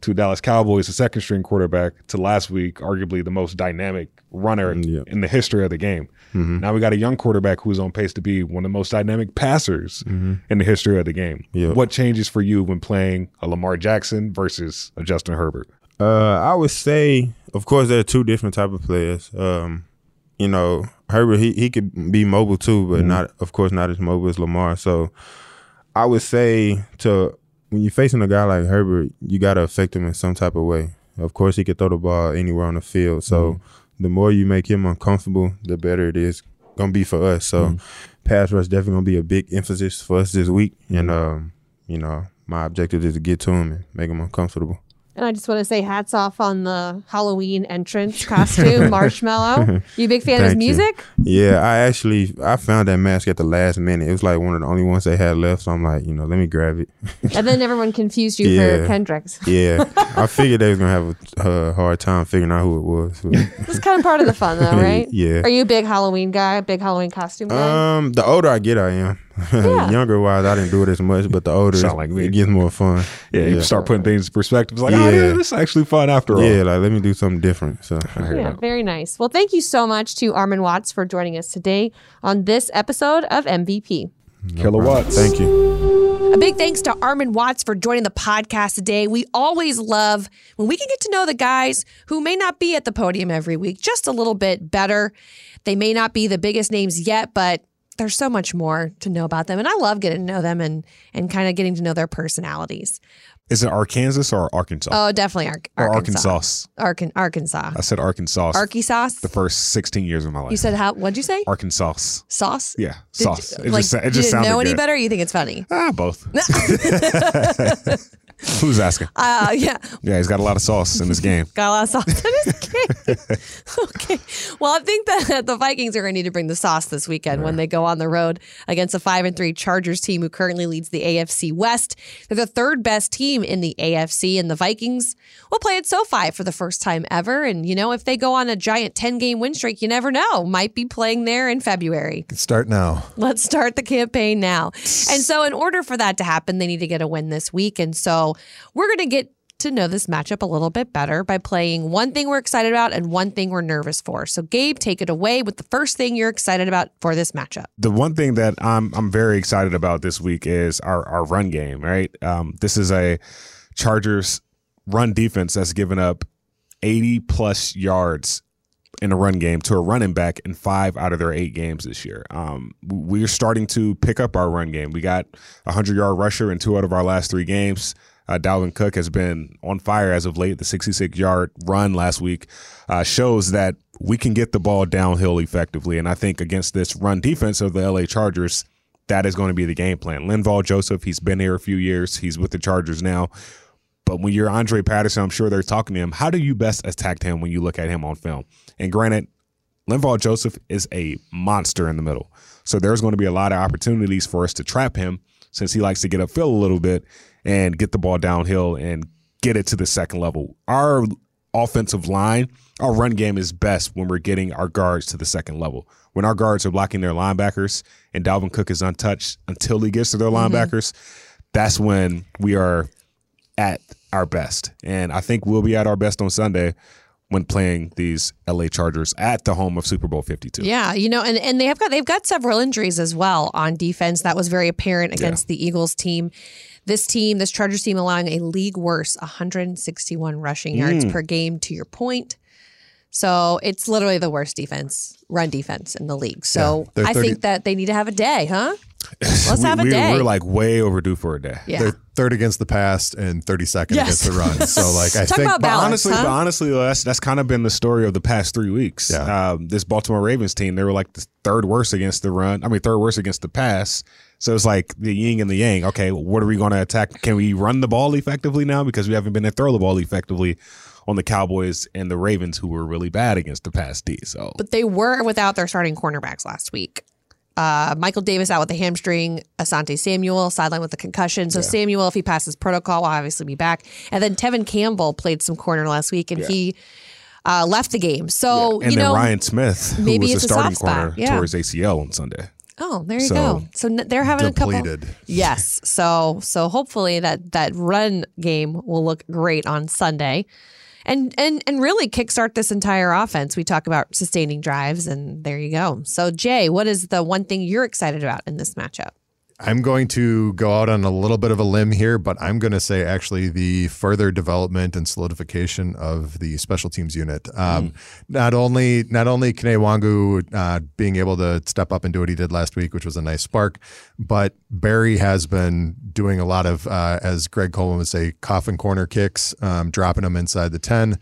To Dallas Cowboys, the second string quarterback. To last week, arguably the most dynamic runner Yeah. in the history of the game. Now we got a young quarterback who's on pace to be one of the most dynamic passers in the history of the game. Yeah. What changes for you when playing a Lamar Jackson versus a Justin Herbert? Uh, I would say, of course, there are two different type of players. Um, you know, Herbert he he could be mobile too, but not, of course, not as mobile as Lamar. So, I would say to when you're facing a guy like Herbert, you gotta affect him in some type of way. Of course, he could throw the ball anywhere on the field. So, the more you make him uncomfortable, the better it is gonna be for us. So, pass rush definitely gonna be a big emphasis for us this week. And um, you know, my objective is to get to him and make him uncomfortable. And I just want to say hats off on the Halloween entrance costume, Marshmallow. You a big fan of his Thank you. music? Yeah, I actually I found that mask at the last minute. It was like one of the only ones they had left, so I'm like, you know, let me grab it. And then everyone confused you for Yeah. Kendricks. Yeah, I figured they was gonna have a, a hard time figuring out who it was. It's kind of part of the fun, though, right? Yeah. Are you a big Halloween guy? Big Halloween costume guy? Um, the older I get, I am. Yeah. Younger wise, I didn't do it as much, but the older Sound like me. it gets more fun. Yeah, you start putting things in perspective. It's like, oh, Yeah. yeah, this is actually fun after all. Yeah, like let me do something different. So yeah, very nice. Well, thank you so much to Armon Watts for joining us today on this episode of MVP. Kilowatts. thank you. A big thanks to Armon Watts for joining the podcast today. We always love when we can get to know the guys who may not be at the podium every week just a little bit better. They may not be the biggest names yet, but there's so much more to know about them. And I love getting to know them and and kind of getting to know their personalities. Is it Arkansas or Arkansas? Oh, definitely Ar- or Arkansas. Arkansas. Arkan- Arkansas. I said Arkansas. Arkansas. the first 16 years of my life. You said how? What'd you say? Arkansas. Sauce. Yeah, Did- sauce. It like, just, it you just didn't sounded know any good. better? You think it's funny? Ah, both. Who's asking? Uh, yeah, Yeah, he's got a lot of sauce in this game. got a lot of sauce in his game. okay. Well, I think that the Vikings are going to need to bring the sauce this weekend when they go on the road against a five and three Chargers team who currently leads the AFC West. They're the third best team in the AFC, and the Vikings will play at SoFi for the first time ever. And you know, if they go on a giant ten game win streak, you never know. Might be playing there in February. Start now. Let's start the campaign now. And so, in order for that to happen, they need to get a win this week. And so, we're going to get to know this matchup a little bit better by playing one thing we're excited about and one thing we're nervous for. So, Gabe, take it away with the first thing you're excited about for this matchup. the one thing that I'm I'm very excited about this week is our our run game. Right, um, this is a Chargers run defense that's given up 80 plus yards in a run game to a running back in five out of their eight games this year. Um, we're starting to pick up our run game. We got a hundred yard rusher in two out of our last three games. Uh, Dalvin Cook has been on fire as of late. The 66 yard run last week uh, shows that we can get the ball downhill effectively. And I think against this run defense of the LA Chargers, that is going to be the game plan. Linval Joseph, he's been here a few years. He's with the Chargers now. But when you're Andre Patterson, I'm sure they're talking to him. How do you best attack him when you look at him on film? And granted, Linval Joseph is a monster in the middle. So there's going to be a lot of opportunities for us to trap him. Since he likes to get upfield a little bit and get the ball downhill and get it to the second level. Our offensive line, our run game is best when we're getting our guards to the second level. When our guards are blocking their linebackers and Dalvin Cook is untouched until he gets to their Mm-hmm. linebackers, that's when we are at our best. And I think we'll be at our best on Sunday when playing these LA Chargers at the home of Super Bowl 52. Yeah, you know, and, and they have got they've got several injuries as well on defense. That was very apparent against the Eagles team. This team, this Chargers team, allowing a league worst 161 rushing yards Mm. per game. To your point, so it's literally the worst defense, run defense in the league. So they're I 30 think that they need to have a day, huh? Let's we, have a we, day. We're like way overdue for a day. yeah. They're third against the pass and 32nd Yes. against the run. So like I think But honestly, huh? but honestly, that's that's kind of been the story of the past three weeks. Yeah. Um, this Baltimore Ravens team, they were like the third worst against the run. I mean, third worst against the pass. So it's like the yin and the yang. Okay, what are we going to attack? Can we run the ball effectively now because we haven't been to throw the ball effectively on the Cowboys and the Ravens, who were really bad against the pass D. So but they were without their starting cornerbacks last week. Uh, Michael Davis out with a hamstring, Asante Samuel sidelined with a concussion. So Samuel, if he passes protocol, will obviously be back. And then Tevin Campbell played some corner last week, and he uh, left the game. So and you then know, Ryan Smith, who maybe was a starting corner, yeah. towards ACL on Sunday. Oh, there you So- go. So n- they're having a couple. Yes. So so hopefully that that run game will look great on Sunday. And, and and really kickstart this entire offense. We talk about sustaining drives, and there you go. So, Jay, what is the one thing you're excited about in this matchup? I'm going to go out on a little bit of a limb here, but I'm going to say actually the further development and solidification of the special teams unit. Um, Not only not only Kene Nwangwu uh, being able to step up and do what he did last week, which was a nice spark, but Berry has been doing a lot of, uh, as Greg Coleman would say, coffin corner kicks, um, dropping them inside the ten,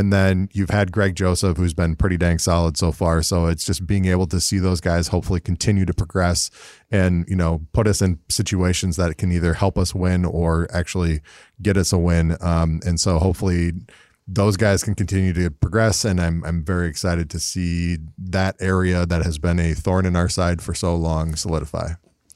and then you've had Greg Joseph, who's been pretty dang solid so far. So it's just being able to see those guys hopefully continue to progress and, you know, put us in situations that can either help us win or actually get us a win. Um, and so hopefully those guys can continue to progress. And I'm, I'm very excited to see that area that has been a thorn in our side for so long solidify.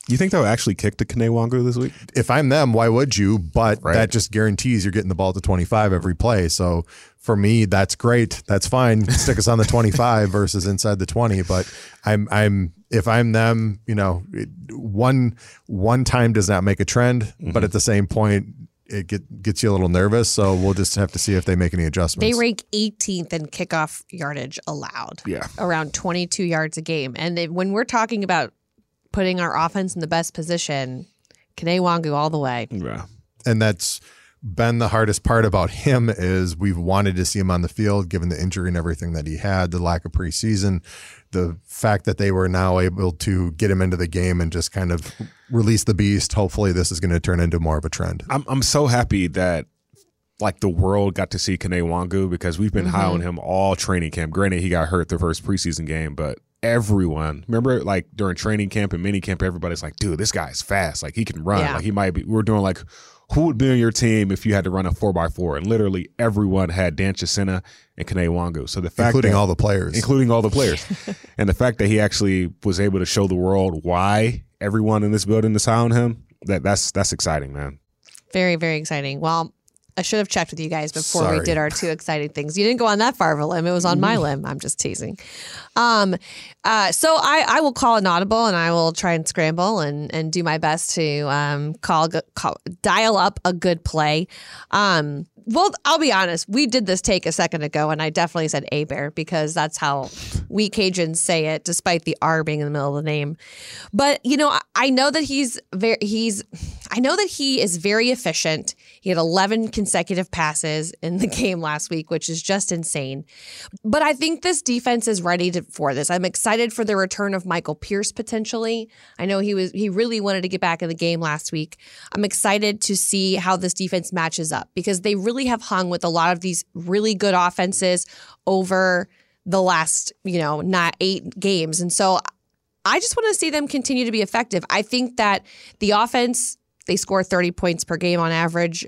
You think they'll actually kick the Kene Nwangwu this week? If I'm them, why would you? But Right. that just guarantees you're getting the ball to 25 every play. So for me, that's great. That's fine. Stick us on the 25 versus inside the 20. But I'm I'm if I'm them, you know, one one time does not make a trend, but mm-hmm. at the same point, it get, gets you a little nervous. So we'll just have to see if they make any adjustments. They rank 18th in kickoff yardage allowed. Yeah. Around 22 yards a game. And they, when we're talking about putting our offense in the best position, Kene Nwangwu all the way. Yeah. and that's been the hardest part about him is we've wanted to see him on the field given the injury and everything that he had the lack of preseason the fact that they were now able to get him into the game and just kind of release the beast hopefully this is going to turn into more of a trend I'm I'm so happy that like the world got to see Kene Nwangwu because we've been high on mm-hmm. him all training camp. Granted, he got hurt the first preseason game, but everyone remember like during training camp and mini camp, everybody's like, "Dude, this guy's fast. Like he can run. Yeah. Like he might be." We're doing like, who would be on your team if you had to run a four x four? And literally everyone had Dan Chisena and Kene Nwangwu. So the fact including that, all the players including all the players. and the fact that he actually was able to show the world why everyone in this building is high on him, that that's that's exciting, man. Very, very exciting. Well, I should have checked with you guys before we did our two exciting things. You didn't go on that far of a limb. It was on my limb. I'm just teasing. Um, uh, so I, I will call an audible and I will try and scramble and, and do my best to um, call, call dial up a good play. Um, well, I'll be honest. We did this take a second ago, and I definitely said A Bear because that's how we Cajuns say it, despite the R being in the middle of the name. But you know, I- I know that he's very he's I know that he is very efficient. He had 11 consecutive passes in the game last week, which is just insane. But I think this defense is ready to, for this. I'm excited for the return of Michael Pierce potentially. I know he was he really wanted to get back in the game last week. I'm excited to see how this defense matches up because they really have hung with a lot of these really good offenses over the last, you know, not eight games. And so I just want to see them continue to be effective. I think that the offense, they score 30 points per game on average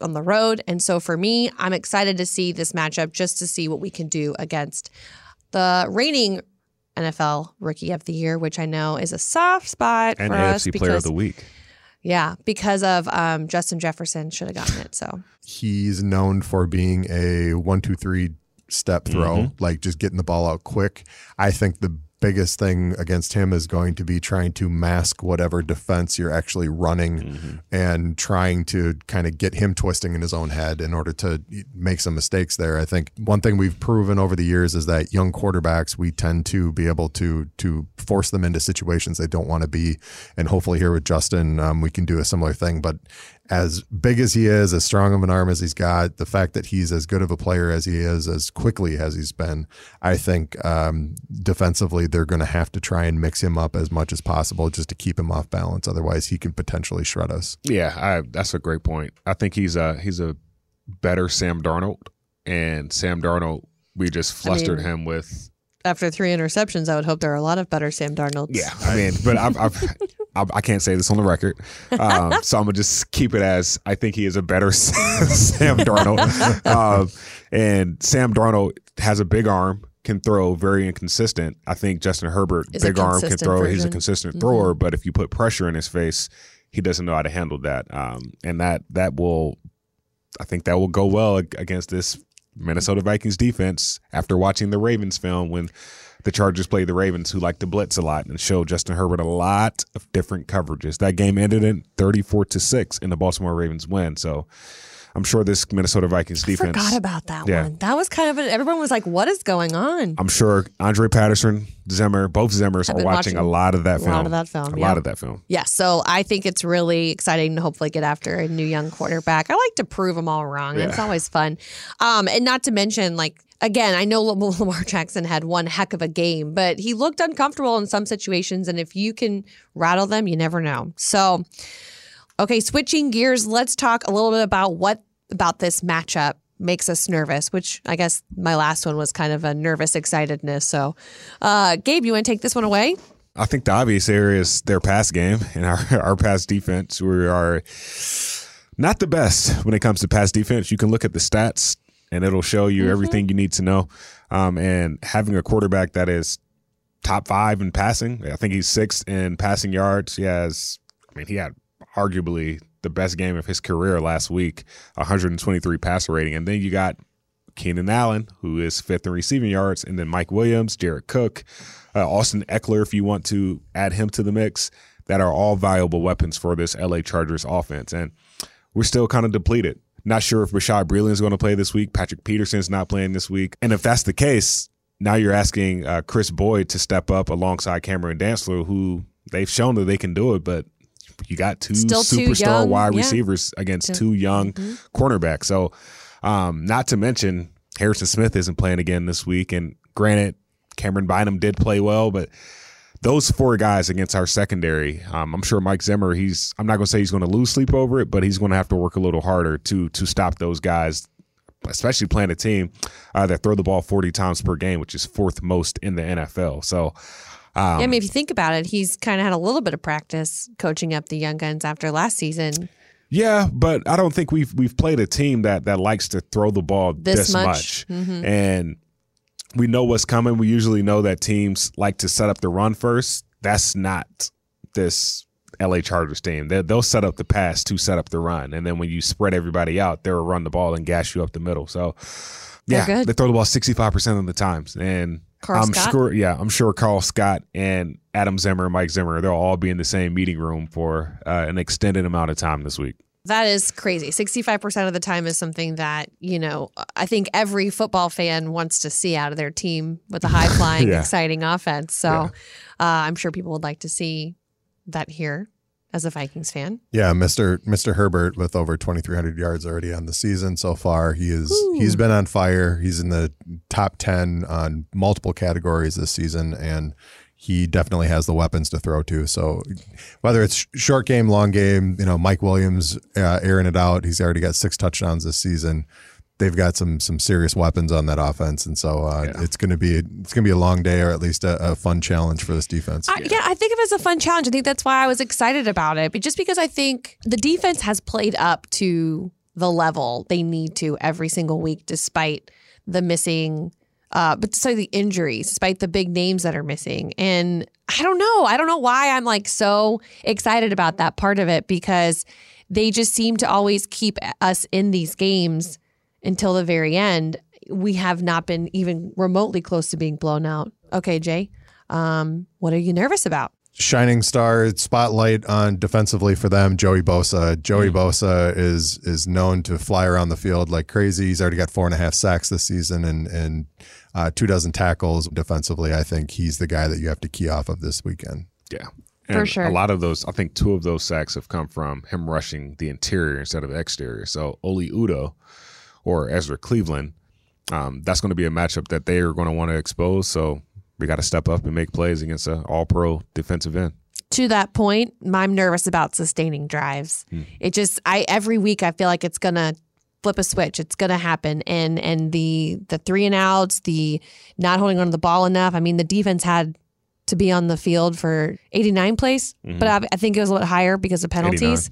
on the road. And so for me, I'm excited to see this matchup just to see what we can do against the reigning NFL Rookie of the Year, which I know is a soft spot And for us AFC Player of because the Week. Yeah, because of um, Justin Jefferson should have gotten it. So He's known for being a one, two, three step throw, like just getting the ball out quick. I think the biggest thing against him is going to be trying to mask whatever defense you're actually running and trying to kind of get him twisting in his own head in order to make some mistakes there. I think one thing we've proven over the years is that young quarterbacks we tend to be able to to force them into situations they don't want to be. And hopefully here with Justin um, we can do a similar thing. But as big as he is, as strong of an arm as he's got, the fact that he's as good of a player as he is, as quickly as he's been, I think um, defensively they're going to have to try and mix him up as much as possible just to keep him off balance. Otherwise, he can potentially shred us. Yeah, I, that's a great point. I think he's a he's a better Sam Darnold, and Sam Darnold we just flustered mean- him with after three interceptions, I would hope there are a lot of better Sam Darnolds. Yeah, I mean, but I've, I've, I I can't say this on the record, um, so I'm gonna just keep it as I think he is a better Sam Darnold, um, and Sam Darnold has a big arm, can throw, very inconsistent. I think Justin Herbert, Is big arm, can throw. He's a version. consistent thrower, but if you put pressure in his face, he doesn't know how to handle that, um, and that that will, I think that will go well against this Minnesota Vikings defense after watching the Ravens film when the Chargers played the Ravens who like to blitz a lot and show Justin Herbert a lot of different coverages. That game ended in 34 to 6 and the Baltimore Ravens win. So I'm sure this Minnesota Vikings I defense forgot about that Yeah. one. That was kind of a, everyone was like, "What is going on?" I'm sure Andre Patterson, Zimmer, both Zimmers are watching, watching a lot of that film. a lot of that film, A yeah. lot of that film. Yeah, so I think it's really exciting to hopefully get after a new young quarterback. I like to prove them all wrong. It's always fun. Um, and not to mention, like, again, I know Lam- Lamar Jackson had one heck of a game, but he looked uncomfortable in some situations. And if you can rattle them, you never know. So, okay, switching gears, let's talk a little bit about what about this matchup makes us nervous, which I guess my last one was kind of a nervous excitedness. So, uh, Gabe, you want to take this one away? I think the obvious area is their pass game and our, our pass defense. We are not the best when it comes to pass defense. You can look at the stats and it'll show you everything you need to know. Um, and having a quarterback that is top five in passing, I think he's sixth in passing yards. He has, I mean, he had arguably the best game of his career last week, 123 passer rating. And then you got Keenan Allen, who is fifth in receiving yards, and then Mike Williams, Jared Cook, uh, Austin Ekeler, if you want to add him to the mix, that are all valuable weapons for this LA Chargers offense. And we're still kind of depleted. Not sure if Bashaud Breeland is going to play this week. Patrick Peterson's not playing this week. And if that's the case, now you're asking uh, Kris Boyd to step up alongside Cameron Dantzler, who they've shown that they can do it, but you got two Still superstar young, wide yeah. receivers against two young cornerbacks. So, um, not to mention Harrison Smith isn't playing again this week. And granted, Camryn Bynum did play well, but those four guys against our secondary, um, I'm sure Mike Zimmer, he's I'm not going to say he's going to lose sleep over it, but he's going to have to work a little harder to to stop those guys, especially playing a team uh, that throw the ball 40 times per game, which is fourth most in the NFL. So. Um, Yeah, I mean, if you think about it, he's kind of had a little bit of practice coaching up the young guns after last season. Yeah, but I don't think we've we've played a team that that likes to throw the ball This this, much. Mm-hmm. much, and we know what's coming. We usually know that teams like to set up the run first. That's not this LA Chargers team. They, they'll set up the pass to set up the run, and then when you spread everybody out, they'll run the ball and gash you up the middle. So, yeah, they throw the ball sixty five percent of the times, and Karl I'm Scott? sure. Yeah, I'm sure Karl Scott and Adam Zimmer, and Mike Zimmer, they'll all be in the same meeting room for uh, an extended amount of time this week. That is crazy. 65% of the time is something that, you know, I think every football fan wants to see out of their team with a high flying, Yeah. exciting offense. So uh, I'm sure people would like to see that here as a Vikings fan. Yeah, Mr. Mr. Herbert with over 2300 yards already on the season so far. He is he's been on fire. He's in the top 10 on multiple categories this season and he definitely has the weapons to throw to. So whether it's short game, long game, you know, Mike Williams uh, airing it out, he's already got six touchdowns this season. They've got some some serious weapons on that offense, and so uh, it's going to be it's going to be a long day, or at least a, a fun challenge for this defense. I, yeah, I think of it as a fun challenge. I think that's why I was excited about it. But just because I think the defense has played up to the level they need to every single week, despite the missing uh, but despite the injuries, despite the big names that are missing. And I don't know. I don't know why I'm like so excited about that part of it because they just seem to always keep us in these games until the very end. We have not been even remotely close to being blown out. Okay, Jay, um, what are you nervous about? Shining star spotlight on defensively for them. Joey Bosa. Joey Bosa is is known to fly around the field like crazy. He's already got four and a half sacks this season and and uh, two dozen tackles defensively. I think he's the guy that you have to key off of this weekend. Yeah. For sure. A lot of those, I think two of those sacks have come from him rushing the interior instead of the exterior. So Oli Udoh or Ezra Cleveland, um, that's going to be a matchup that they are going to want to expose. So we got to step up and make plays against an all pro defensive end. to that point, I'm nervous about sustaining drives. Hmm. It just I every week I feel like it's gonna flip a switch. It's gonna happen. And and the the three and outs, the not holding on to the ball enough. I mean, the defense had to be on the field for 89 plays, but mm-hmm. I, I think it was a little higher because of penalties.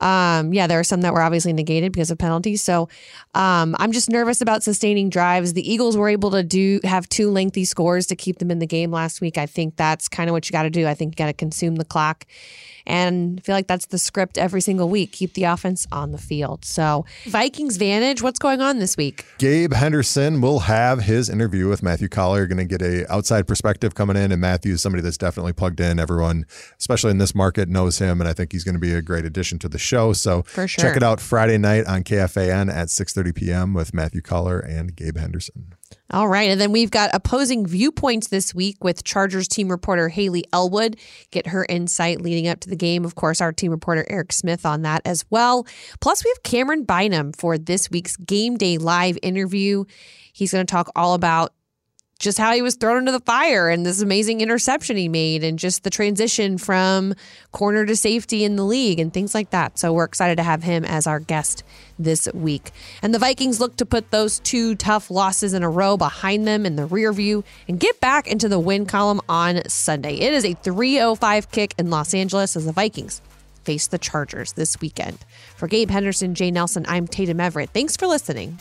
Um, yeah, there are some that were obviously negated because of penalties. So um, I'm just nervous about sustaining drives. The Eagles were able to do have two lengthy scores to keep them in the game last week. I think that's kind of what you got to do. I think you got to consume the clock. And I feel like that's the script every single week. Keep the offense on the field. So, Vikings Vantage, what's going on this week? Gabe Henderson will have his interview with Matthew Coller. You're Going to get a outside perspective coming in, and Matthew is somebody that's definitely plugged in. Everyone, especially in this market, knows him, and I think he's going to be a great addition to the show. So For sure. check it out Friday night on KFAN at 6:30 p.m. with Matthew Coller and Gabe Henderson. All right. And then we've got opposing viewpoints this week with Chargers team reporter Hayley Elwood. Get her insight leading up to the game. Of course, our team reporter Eric Smith on that as well. Plus, we have Camryn Bynum for this week's game day live interview. He's going to talk all about just how he was thrown into the fire and this amazing interception he made and just the transition from corner to safety in the league and things like that. So we're excited to have him as our guest this week. And the Vikings look to put those two tough losses in a row behind them in the rear view and get back into the win column on Sunday. It is a 305 kick in Los Angeles as the Vikings face the Chargers this weekend. For Gabe Henderson, Jay Nelson, I'm Tatum Everett. Thanks for listening.